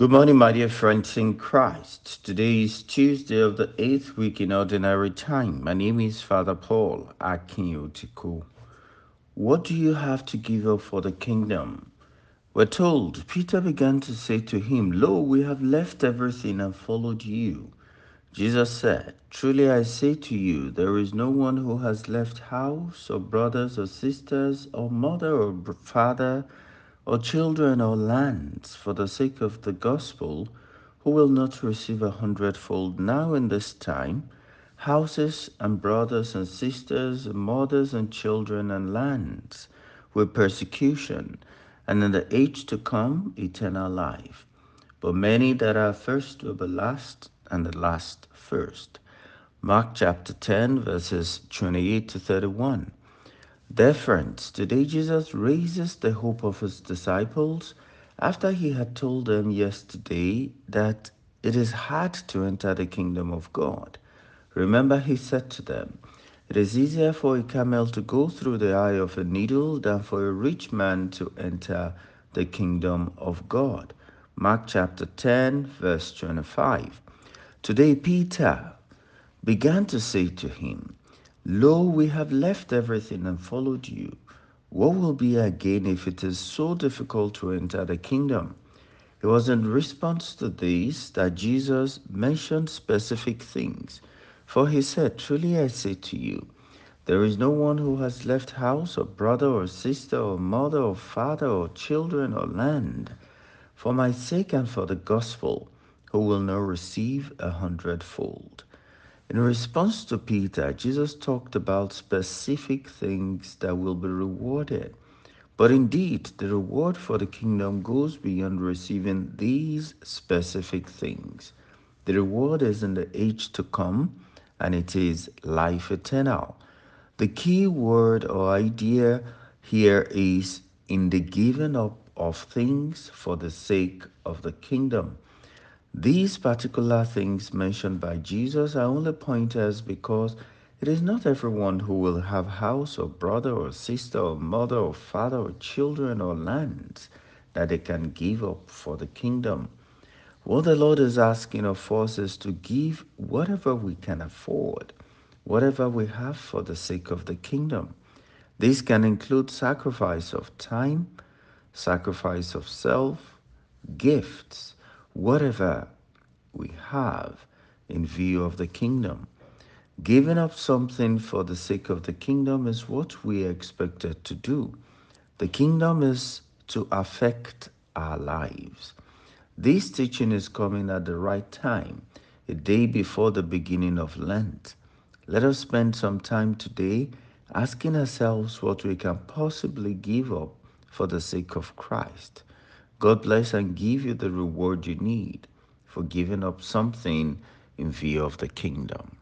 Good morning, my dear friends in Christ. Today is Tuesday of the eighth week in Ordinary Time. My name is Father Paul Akinyotiku. What do you have to give up for the kingdom? We're told Peter began to say to him, Lo, we have left everything and followed you. Jesus said, Truly I say to you, there is no one who has left house, or brothers, or sisters, or mother, or father, or children or lands for the sake of the gospel, who will not receive a hundredfold now in this time, houses and brothers and sisters, and mothers and children and lands, with persecution, and in the age to come, eternal life. But many that are first will be last, and the last first. Mark chapter 10, verses 28 to 31. Dear friends, today Jesus raises the hope of his disciples after he had told them yesterday that it is hard to enter the kingdom of God. Remember, he said to them, It is easier for a camel to go through the eye of a needle than for a rich man to enter the kingdom of God. Mark chapter 10, verse 25. Today, Peter began to say to him, Lo, we have left everything and followed you. What will be our gain if it is so difficult to enter the kingdom? It was in response to this that Jesus mentioned specific things. For he said, Truly I say to you, there is no one who has left house or brother or sister or mother or father or children or land for my sake and for the gospel who will not receive a hundredfold. In response to Peter, Jesus talked about specific things that will be rewarded. But indeed, the reward for the kingdom goes beyond receiving these specific things. The reward is in the age to come, and it is life eternal. The key word or idea here is in the giving up of things for the sake of the kingdom. These particular things mentioned by Jesus are only pointers because it is not everyone who will have house or brother or sister or mother or father or children or lands that they can give up for the kingdom. What the Lord is asking of us is to give whatever we can afford, whatever we have for the sake of the kingdom. This can include sacrifice of time, sacrifice of self, gifts, whatever uh, we have in view of the kingdom. Giving up something for the sake of the kingdom is what we are expected to do. The kingdom is to affect our lives. This teaching is coming at the right time, a day before the beginning of Lent. Let us spend some time today asking ourselves what we can possibly give up for the sake of Christ. God bless and give you the reward you need for giving up something in view of the kingdom.